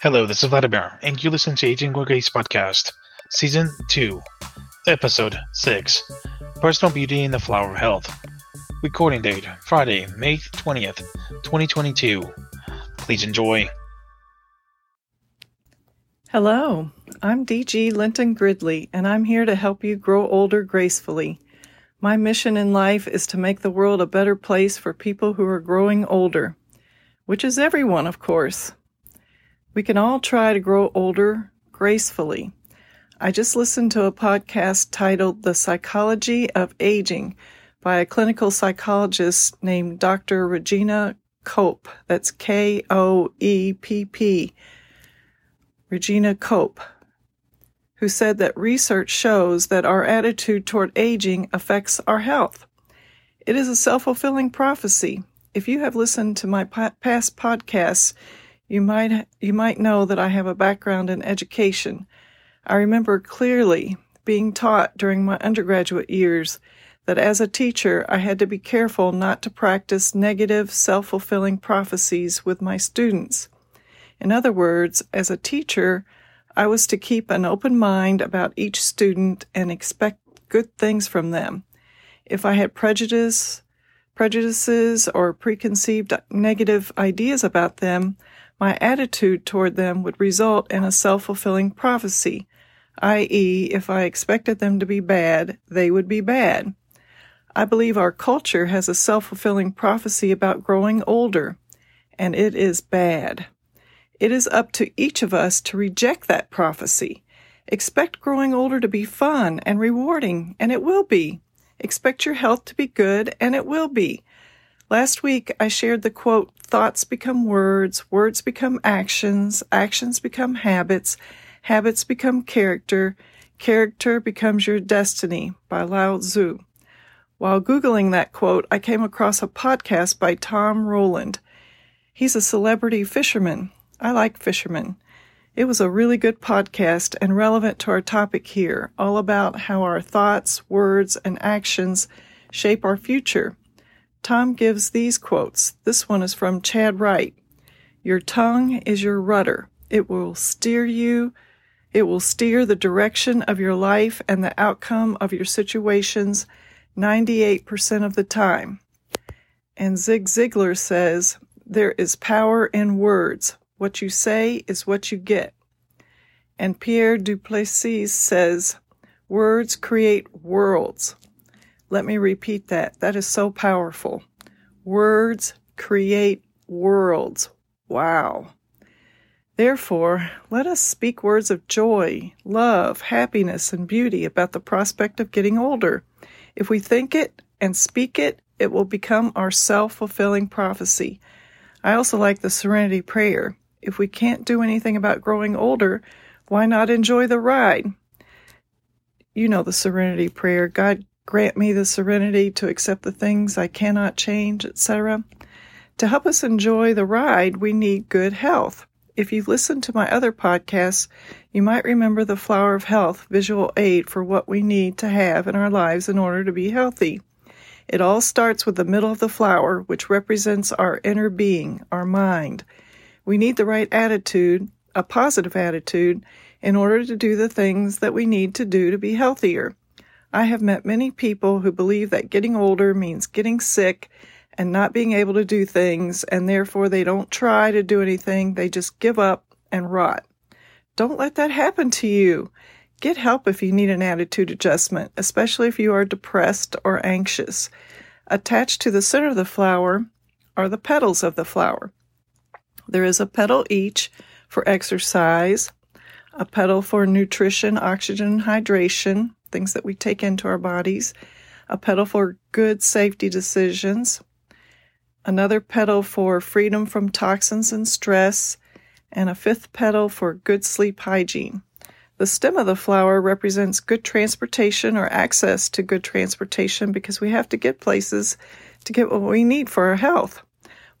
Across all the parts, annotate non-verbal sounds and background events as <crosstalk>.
Hello, this is Vladimir, and you listen to Aging Grace podcast, season 2, episode 6 Personal Beauty and the Flower of Health. Recording date Friday, May 20th, 2022. Please enjoy. Hello, I'm DG Linton Gridley, and I'm here to help you grow older gracefully. My mission in life is to make the world a better place for people who are growing older, which is everyone, of course. We can all try to grow older gracefully. I just listened to a podcast titled The Psychology of Aging by a clinical psychologist named Dr. Regina Koepp. That's K O E P P. Regina Koepp, who said that research shows that our attitude toward aging affects our health. It is a self fulfilling prophecy. If you have listened to my past podcasts, you might, you might know that I have a background in education. I remember clearly being taught during my undergraduate years that as a teacher I had to be careful not to practice negative self fulfilling prophecies with my students. In other words, as a teacher, I was to keep an open mind about each student and expect good things from them. If I had prejudice, prejudices or preconceived negative ideas about them, my attitude toward them would result in a self fulfilling prophecy, i.e., if I expected them to be bad, they would be bad. I believe our culture has a self fulfilling prophecy about growing older, and it is bad. It is up to each of us to reject that prophecy. Expect growing older to be fun and rewarding, and it will be. Expect your health to be good, and it will be. Last week, I shared the quote, thoughts become words, words become actions, actions become habits, habits become character, character becomes your destiny by Lao Tzu. While Googling that quote, I came across a podcast by Tom Rowland. He's a celebrity fisherman. I like fishermen. It was a really good podcast and relevant to our topic here, all about how our thoughts, words, and actions shape our future. Tom gives these quotes. This one is from Chad Wright. Your tongue is your rudder. It will steer you. It will steer the direction of your life and the outcome of your situations 98% of the time. And Zig Ziglar says, there is power in words. What you say is what you get. And Pierre Duplessis says, words create worlds. Let me repeat that. That is so powerful. Words create worlds. Wow. Therefore, let us speak words of joy, love, happiness, and beauty about the prospect of getting older. If we think it and speak it, it will become our self fulfilling prophecy. I also like the serenity prayer. If we can't do anything about growing older, why not enjoy the ride? You know the serenity prayer. God Grant me the serenity to accept the things I cannot change, etc. To help us enjoy the ride, we need good health. If you've listened to my other podcasts, you might remember the Flower of Health visual aid for what we need to have in our lives in order to be healthy. It all starts with the middle of the flower, which represents our inner being, our mind. We need the right attitude, a positive attitude, in order to do the things that we need to do to be healthier. I have met many people who believe that getting older means getting sick and not being able to do things, and therefore they don't try to do anything, they just give up and rot. Don't let that happen to you. Get help if you need an attitude adjustment, especially if you are depressed or anxious. Attached to the center of the flower are the petals of the flower. There is a petal each for exercise, a petal for nutrition, oxygen, hydration, things that we take into our bodies, a petal for good safety decisions, another petal for freedom from toxins and stress, and a fifth petal for good sleep hygiene. The stem of the flower represents good transportation or access to good transportation because we have to get places to get what we need for our health.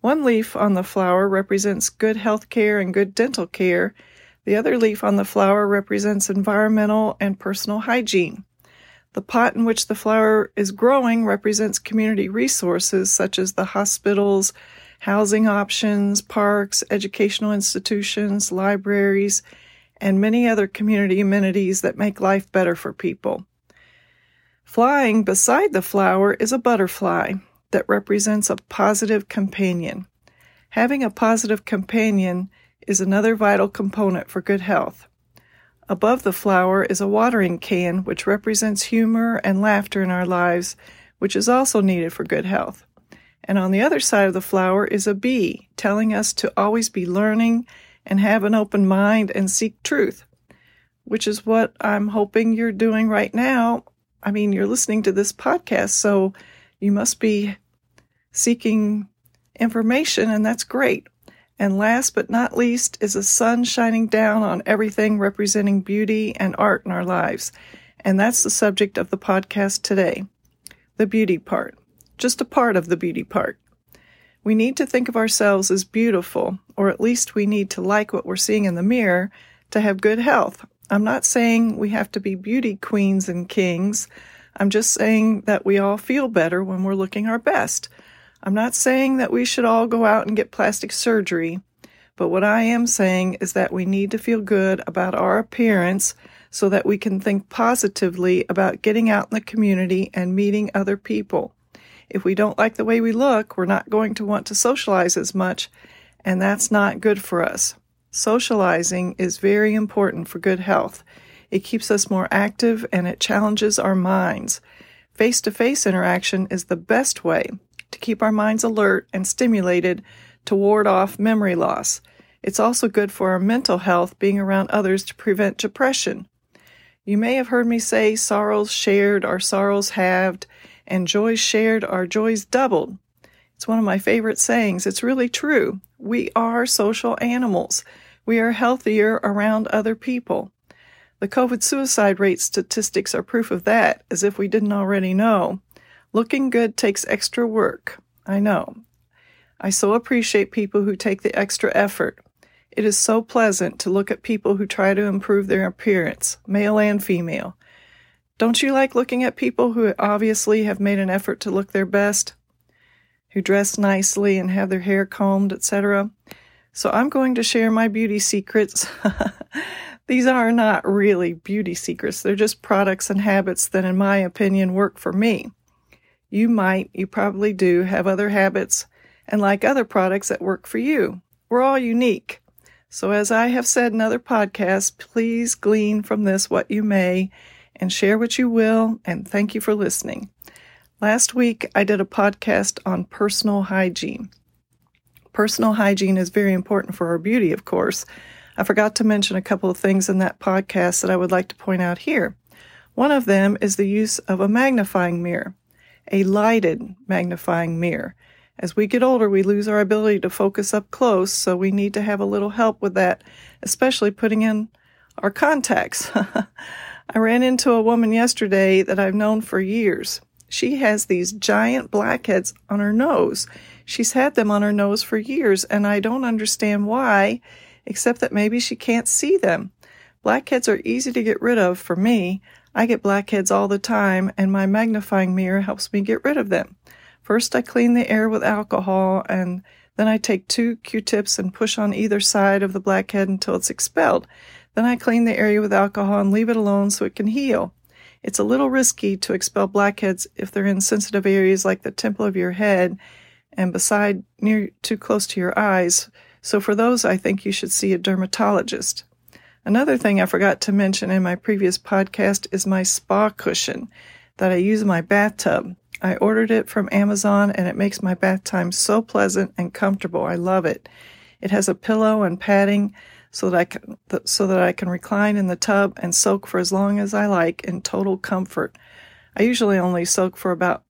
One leaf on the flower represents good health care and good dental care, the other leaf on the flower represents environmental and personal hygiene. The pot in which the flower is growing represents community resources such as the hospitals, housing options, parks, educational institutions, libraries, and many other community amenities that make life better for people. Flying beside the flower is a butterfly that represents a positive companion. Having a positive companion is another vital component for good health. Above the flower is a watering can, which represents humor and laughter in our lives, which is also needed for good health. And on the other side of the flower is a bee, telling us to always be learning and have an open mind and seek truth, which is what I'm hoping you're doing right now. I mean, you're listening to this podcast, so you must be seeking information, and that's great. And last but not least is a sun shining down on everything representing beauty and art in our lives. And that's the subject of the podcast today the beauty part. Just a part of the beauty part. We need to think of ourselves as beautiful, or at least we need to like what we're seeing in the mirror to have good health. I'm not saying we have to be beauty queens and kings. I'm just saying that we all feel better when we're looking our best. I'm not saying that we should all go out and get plastic surgery, but what I am saying is that we need to feel good about our appearance so that we can think positively about getting out in the community and meeting other people. If we don't like the way we look, we're not going to want to socialize as much, and that's not good for us. Socializing is very important for good health. It keeps us more active and it challenges our minds. Face to face interaction is the best way to keep our minds alert and stimulated to ward off memory loss. It's also good for our mental health being around others to prevent depression. You may have heard me say sorrows shared are sorrows halved, and joys shared are joys doubled. It's one of my favorite sayings. It's really true. We are social animals. We are healthier around other people. The COVID suicide rate statistics are proof of that, as if we didn't already know. Looking good takes extra work. I know. I so appreciate people who take the extra effort. It is so pleasant to look at people who try to improve their appearance, male and female. Don't you like looking at people who obviously have made an effort to look their best? Who dress nicely and have their hair combed, etc.? So I'm going to share my beauty secrets. <laughs> These are not really beauty secrets. They're just products and habits that, in my opinion, work for me. You might, you probably do, have other habits and like other products that work for you. We're all unique. So, as I have said in other podcasts, please glean from this what you may and share what you will, and thank you for listening. Last week, I did a podcast on personal hygiene. Personal hygiene is very important for our beauty, of course. I forgot to mention a couple of things in that podcast that I would like to point out here. One of them is the use of a magnifying mirror a lighted magnifying mirror. As we get older, we lose our ability to focus up close, so we need to have a little help with that, especially putting in our contacts. <laughs> I ran into a woman yesterday that I've known for years. She has these giant blackheads on her nose. She's had them on her nose for years, and I don't understand why, except that maybe she can't see them. Blackheads are easy to get rid of for me. I get blackheads all the time, and my magnifying mirror helps me get rid of them. First, I clean the air with alcohol, and then I take two Q-tips and push on either side of the blackhead until it's expelled. Then I clean the area with alcohol and leave it alone so it can heal. It's a little risky to expel blackheads if they're in sensitive areas like the temple of your head and beside near too close to your eyes. So for those, I think you should see a dermatologist. Another thing I forgot to mention in my previous podcast is my spa cushion that I use in my bathtub. I ordered it from Amazon and it makes my bath time so pleasant and comfortable. I love it. It has a pillow and padding so that I can, so that I can recline in the tub and soak for as long as I like in total comfort. I usually only soak for about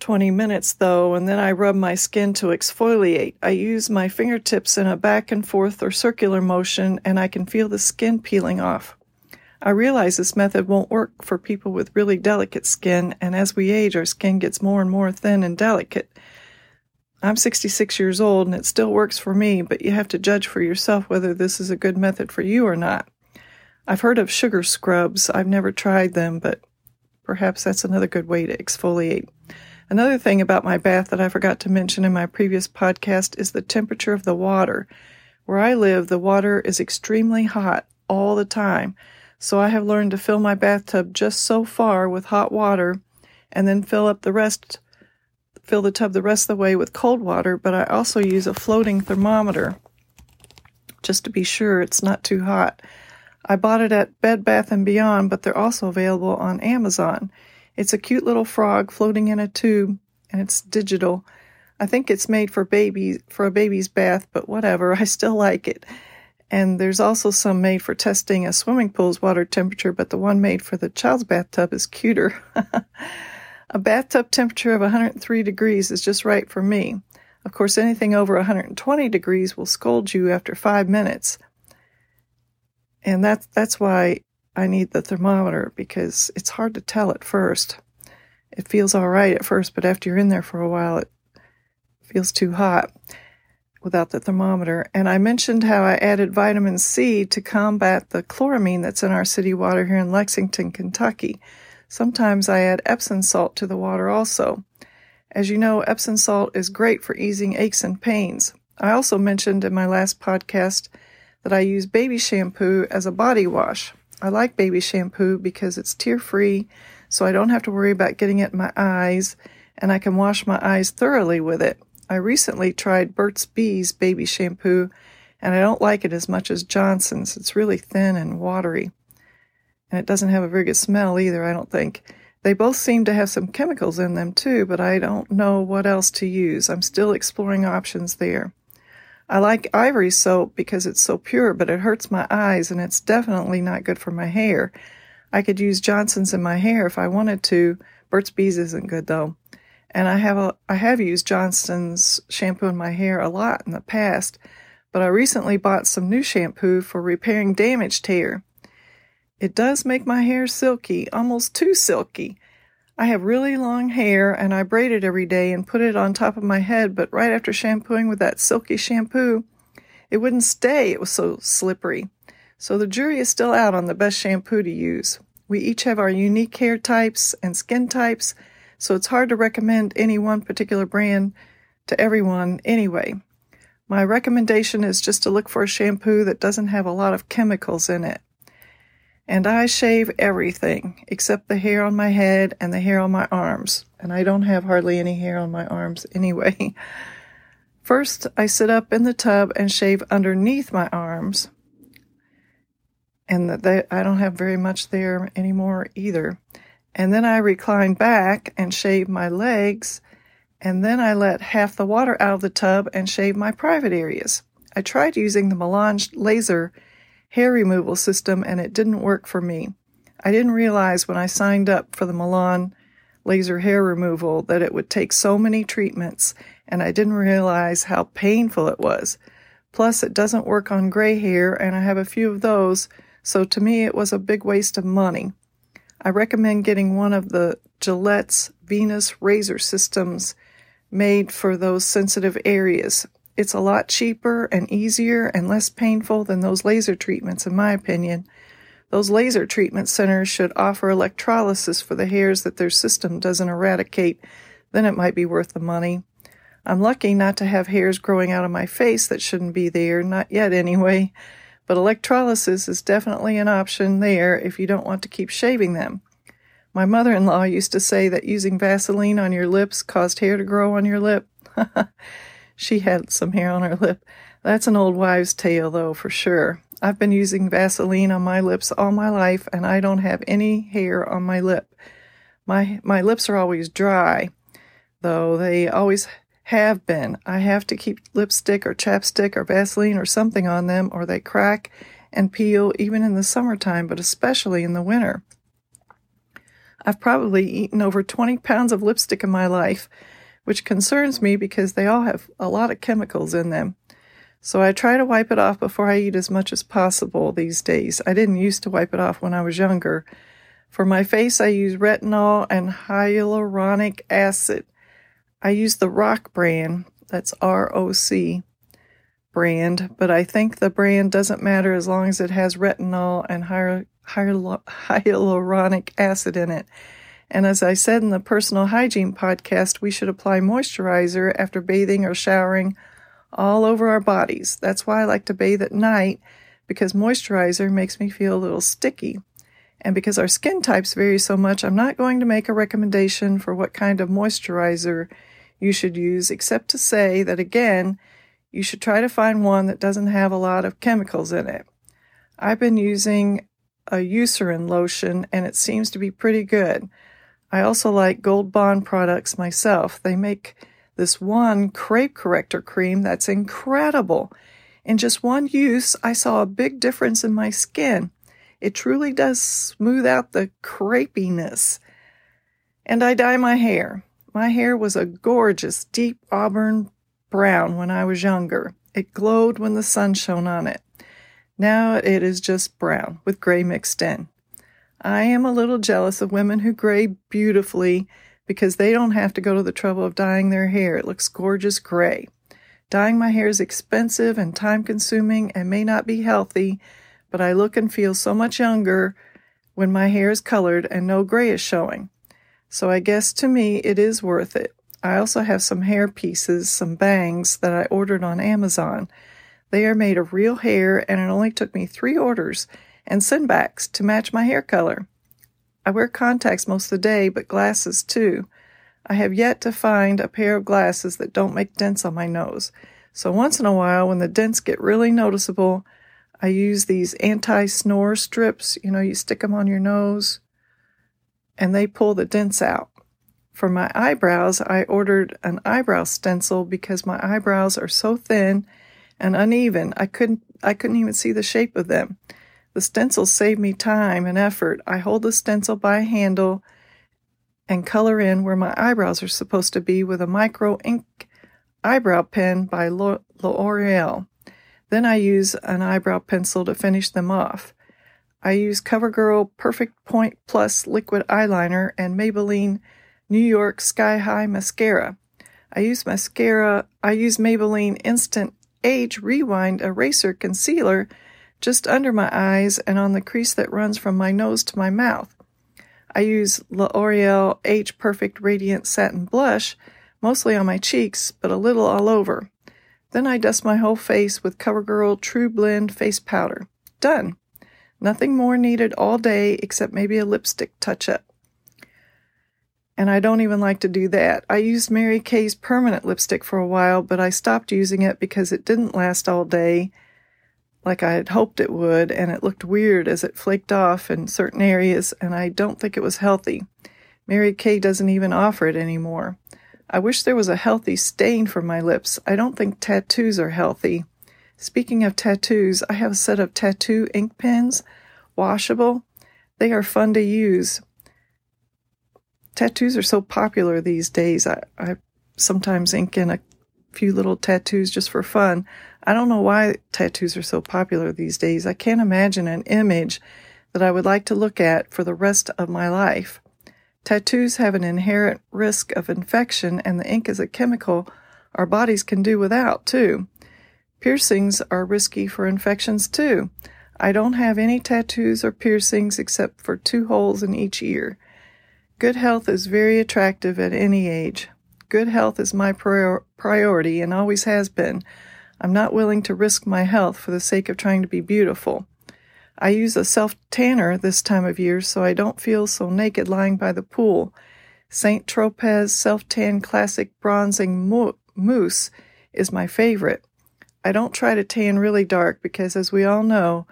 20 minutes though, and then I rub my skin to exfoliate. I use my fingertips in a back and forth or circular motion, and I can feel the skin peeling off. I realize this method won't work for people with really delicate skin, and as we age, our skin gets more and more thin and delicate. I'm 66 years old and it still works for me, but you have to judge for yourself whether this is a good method for you or not. I've heard of sugar scrubs. I've never tried them, but perhaps that's another good way to exfoliate. Another thing about my bath that I forgot to mention in my previous podcast is the temperature of the water. Where I live, the water is extremely hot all the time, so I have learned to fill my bathtub just so far with hot water and then fill up the rest fill the tub the rest of the way with cold water, but I also use a floating thermometer just to be sure it's not too hot. I bought it at Bed Bath and Beyond, but they're also available on Amazon. It's a cute little frog floating in a tube and it's digital. I think it's made for babies for a baby's bath, but whatever, <laughs> I still like it. And there's also some made for testing a swimming pool's water temperature, but the one made for the child's bathtub is cuter. <laughs> a bathtub temperature of 103 degrees is just right for me. Of course, anything over 120 degrees will scold you after five minutes. And that's, that's why I need the thermometer because it's hard to tell at first. It feels all right at first, but after you're in there for a while, it feels too hot without the thermometer. And I mentioned how I added vitamin C to combat the chloramine that's in our city water here in Lexington, Kentucky. Sometimes I add Epsom salt to the water also. As you know, Epsom salt is great for easing aches and pains. I also mentioned in my last podcast that I use baby shampoo as a body wash. I like baby shampoo because it's tear free, so I don't have to worry about getting it in my eyes, and I can wash my eyes thoroughly with it. I recently tried Burt's Bees baby shampoo, and I don't like it as much as Johnson's. It's really thin and watery, and it doesn't have a very good smell either, I don't think. They both seem to have some chemicals in them too, but I don't know what else to use. I'm still exploring options there. I like ivory soap because it's so pure, but it hurts my eyes and it's definitely not good for my hair. I could use Johnson's in my hair if I wanted to. Burt's Bees isn't good though. And I have a, I have used Johnson's shampoo in my hair a lot in the past, but I recently bought some new shampoo for repairing damaged hair. It does make my hair silky, almost too silky. I have really long hair and I braid it every day and put it on top of my head, but right after shampooing with that silky shampoo, it wouldn't stay. It was so slippery. So the jury is still out on the best shampoo to use. We each have our unique hair types and skin types, so it's hard to recommend any one particular brand to everyone anyway. My recommendation is just to look for a shampoo that doesn't have a lot of chemicals in it. And I shave everything except the hair on my head and the hair on my arms. And I don't have hardly any hair on my arms <laughs> anyway. First, I sit up in the tub and shave underneath my arms. And that I don't have very much there anymore either. And then I recline back and shave my legs. And then I let half the water out of the tub and shave my private areas. I tried using the Milan laser hair removal system and it didn't work for me. I didn't realize when I signed up for the Milan laser hair removal that it would take so many treatments and I didn't realize how painful it was. Plus, it doesn't work on gray hair and I have a few of those, so to me it was a big waste of money. I recommend getting one of the Gillette's Venus razor systems made for those sensitive areas. It's a lot cheaper and easier and less painful than those laser treatments, in my opinion. Those laser treatment centers should offer electrolysis for the hairs that their system doesn't eradicate. Then it might be worth the money. I'm lucky not to have hairs growing out of my face that shouldn't be there, not yet anyway. But electrolysis is definitely an option there if you don't want to keep shaving them. My mother in law used to say that using Vaseline on your lips caused hair to grow on your lip. <laughs> She had some hair on her lip. That's an old wives' tale, though, for sure. I've been using Vaseline on my lips all my life, and I don't have any hair on my lip. My my lips are always dry, though they always have been. I have to keep lipstick or chapstick or Vaseline or something on them, or they crack and peel even in the summertime, but especially in the winter. I've probably eaten over 20 pounds of lipstick in my life, which concerns me because they all have a lot of chemicals in them. So I try to wipe it off before I eat as much as possible these days. I didn't used to wipe it off when I was younger. For my face, I use retinol and hyaluronic acid. I use the ROC brand, that's R O C brand, but I think the brand doesn't matter as long as it has retinol and hyaluronic acid in it. And as I said in the personal hygiene podcast, we should apply moisturizer after bathing or showering all over our bodies. That's why I like to bathe at night because moisturizer makes me feel a little sticky. And because our skin types vary so much, I'm not going to make a recommendation for what kind of moisturizer you should use, except to say that again, you should try to find one that doesn't have a lot of chemicals in it. I've been using a Eucerin lotion and it seems to be pretty good. I also like Gold Bond products myself. They make this one crepe corrector cream that's incredible. In just one use, I saw a big difference in my skin. It truly does smooth out the crepiness. And I dye my hair. My hair was a gorgeous, deep auburn brown when I was younger. It glowed when the sun shone on it. Now it is just brown with gray mixed in. I am a little jealous of women who gray beautifully because they don't have to go to the trouble of dyeing their hair. It looks gorgeous gray. Dyeing my hair is expensive and time consuming and may not be healthy, but I look and feel so much younger when my hair is colored and no gray is showing. So I guess to me it is worth it. I also have some hair pieces, some bangs that I ordered on Amazon. They are made of real hair and it only took me three orders and sendbacks to match my hair color. I wear contacts most of the day, but glasses too. I have yet to find a pair of glasses that don't make dents on my nose. So once in a while, when the dents get really noticeable, I use these anti snore strips. You know, you stick them on your nose and they pull the dents out. For my eyebrows, I ordered an eyebrow stencil because my eyebrows are so thin and uneven. I couldn't I couldn't even see the shape of them. The stencils save me time and effort. I hold the stencil by a handle and color in where my eyebrows are supposed to be with a micro ink eyebrow pen by L'Oreal. Then I use an eyebrow pencil to finish them off. I use CoverGirl Perfect Point Plus liquid eyeliner and Maybelline New York Sky High mascara. I use mascara, I use Maybelline Instant Age Rewind Eraser Concealer just under my eyes and on the crease that runs from my nose to my mouth. I use L'Oreal Age Perfect Radiant Satin Blush, mostly on my cheeks, but a little all over. Then I dust my whole face with CoverGirl True Blend Face Powder. Done. Nothing more needed all day except maybe a lipstick touch up. And I don't even like to do that. I used Mary Kay's permanent lipstick for a while, but I stopped using it because it didn't last all day like I had hoped it would, and it looked weird as it flaked off in certain areas, and I don't think it was healthy. Mary Kay doesn't even offer it anymore. I wish there was a healthy stain for my lips. I don't think tattoos are healthy. Speaking of tattoos, I have a set of tattoo ink pens, washable. They are fun to use. Tattoos are so popular these days. I, I sometimes ink in a few little tattoos just for fun. I don't know why tattoos are so popular these days. I can't imagine an image that I would like to look at for the rest of my life. Tattoos have an inherent risk of infection, and the ink is a chemical our bodies can do without, too. Piercings are risky for infections, too. I don't have any tattoos or piercings except for two holes in each ear. Good health is very attractive at any age. Good health is my prior- priority and always has been. I'm not willing to risk my health for the sake of trying to be beautiful. I use a self tanner this time of year so I don't feel so naked lying by the pool. St. Tropez Self Tan Classic Bronzing Mousse is my favorite. I don't try to tan really dark because, as we all know,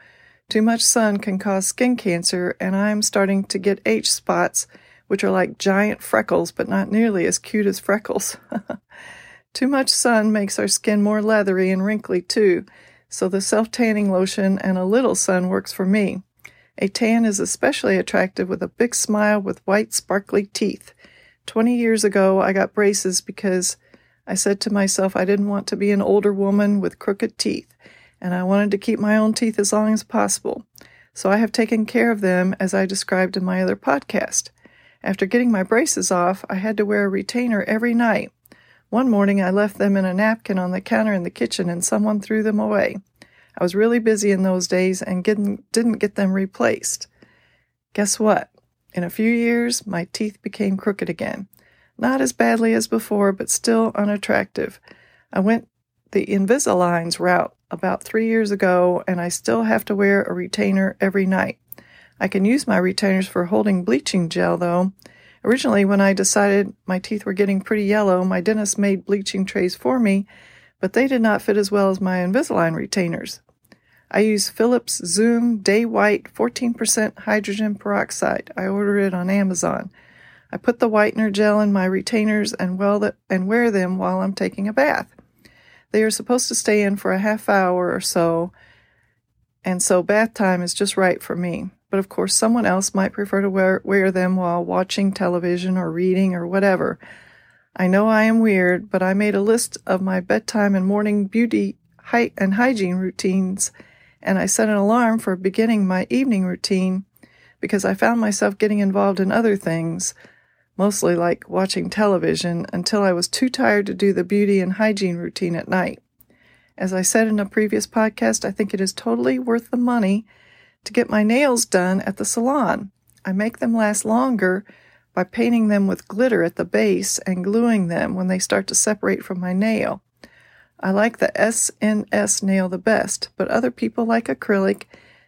too much sun can cause skin cancer, and I'm starting to get H spots, which are like giant freckles but not nearly as cute as freckles. <laughs> too much sun makes our skin more leathery and wrinkly too, so the self tanning lotion and a little sun works for me. A tan is especially attractive with a big smile with white, sparkly teeth. Twenty years ago, I got braces because I said to myself I didn't want to be an older woman with crooked teeth, and I wanted to keep my own teeth as long as possible. So I have taken care of them as I described in my other podcast. After getting my braces off, I had to wear a retainer every night. One morning I left them in a napkin on the counter in the kitchen and someone threw them away. I was really busy in those days and didn't, get them replaced. Guess what? In a few years, my teeth became crooked again. Not as badly as before, but still unattractive. I went the Invisaligns route about three years ago, and I still have to wear a retainer every night. I can use my retainers for holding bleaching gel, though. Originally, when I decided my teeth were getting pretty yellow, my dentist made bleaching trays for me, but they did not fit as well as my Invisalign retainers. I use Philips Zoom Day White 14% hydrogen peroxide. I ordered it on Amazon. I put the whitener gel in my retainers and, and wear them while I'm taking a bath. They are supposed to stay in for a half hour or so, and so bath time is just right for me. But of course, someone else might prefer to wear, wear them while watching television or reading or whatever. I know I am weird, but I made a list of my bedtime and morning beauty height and hygiene routines, and I set an alarm for beginning my evening routine because I found myself getting involved in other things, mostly like watching television, until I was too tired to do the beauty and hygiene routine at night. As I said in a previous podcast, I think it is totally worth the money to get my nails done at the salon. I make them last longer by painting them with glitter at the base and gluing them when they start to separate from my nail. I like the SNS nail the best, but other people like acrylic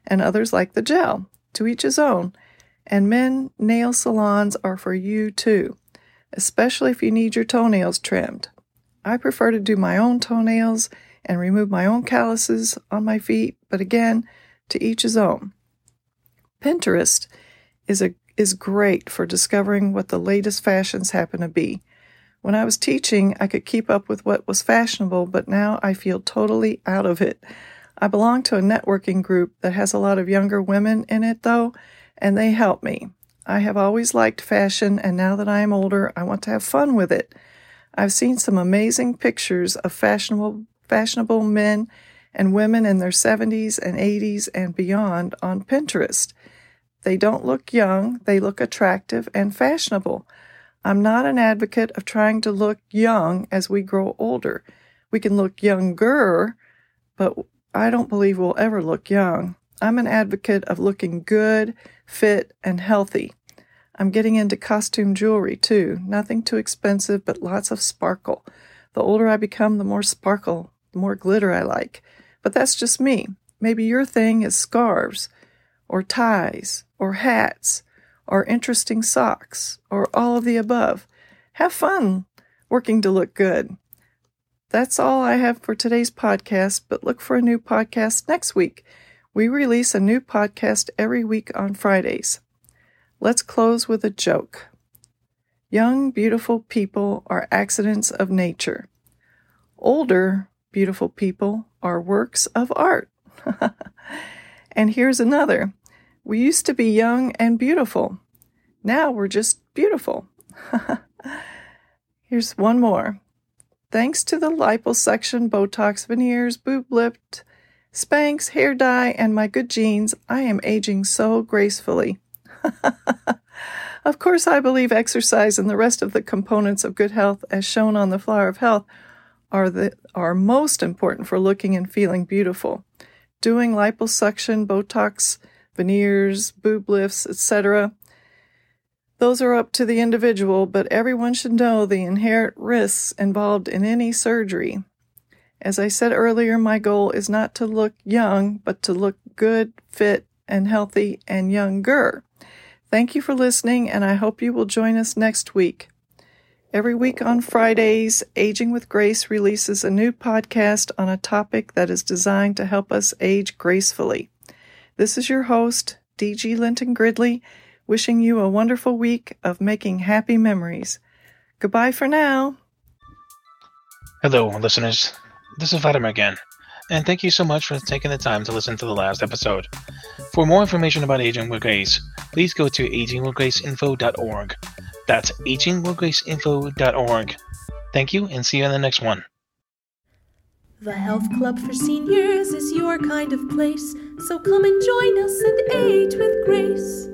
and others like the gel. To each his own. And men nail salons are for you too, especially if you need your toenails trimmed. I prefer to do my own toenails and remove my own calluses on my feet, but again, to each his own. Pinterest is a is great for discovering what the latest fashions happen to be. When I was teaching, I could keep up with what was fashionable, but now I feel totally out of it. I belong to a networking group that has a lot of younger women in it, though, and they help me. I have always liked fashion, and now that I am older, I want to have fun with it. I've seen some amazing pictures of fashionable fashionable men and women in their 70s and 80s and beyond on Pinterest. They don't look young, they look attractive and fashionable. I'm not an advocate of trying to look young as we grow older. We can look younger, but I don't believe we'll ever look young. I'm an advocate of looking good, fit, and healthy. I'm getting into costume jewelry too. Nothing too expensive, but lots of sparkle. The older I become, the more sparkle, the more glitter I like. But that's just me. Maybe your thing is scarves, or ties, or hats, or interesting socks, or all of the above. Have fun working to look good. That's all I have for today's podcast, but look for a new podcast next week. We release a new podcast every week on Fridays. Let's close with a joke. Young, beautiful people are accidents of nature. Older, beautiful people are works of art. <laughs> and here's another. We used to be young and beautiful. Now we're just beautiful. <laughs> here's one more. Thanks to the liposuction, Botox, veneers, boob lift, Spanx, hair dye, and my good genes, I am aging so gracefully. <laughs> of course, I believe exercise and the rest of the components of good health, as shown on the Flower of Health, are the are most important for looking and feeling beautiful. Doing liposuction, Botox, veneers, boob lifts, etc. Those are up to the individual, but everyone should know the inherent risks involved in any surgery. As I said earlier, my goal is not to look young, but to look good, fit, and healthy and younger. Thank you for listening, and I hope you will join us next week. Every week on Fridays, Aging with Grace releases a new podcast on a topic that is designed to help us age gracefully. This is your host, DG Linton Gridley, wishing you a wonderful week of making happy memories. Goodbye for now. Hello, listeners. This is Vladimir again, and thank you so much for taking the time to listen to the last episode. For more information about Aging with Grace, please go to agingwithgraceinfo.org. That's agingwithgraceinfo.org. Thank you, and see you in the next one. The Health Club for Seniors is your kind of place, so come and join us and age with grace.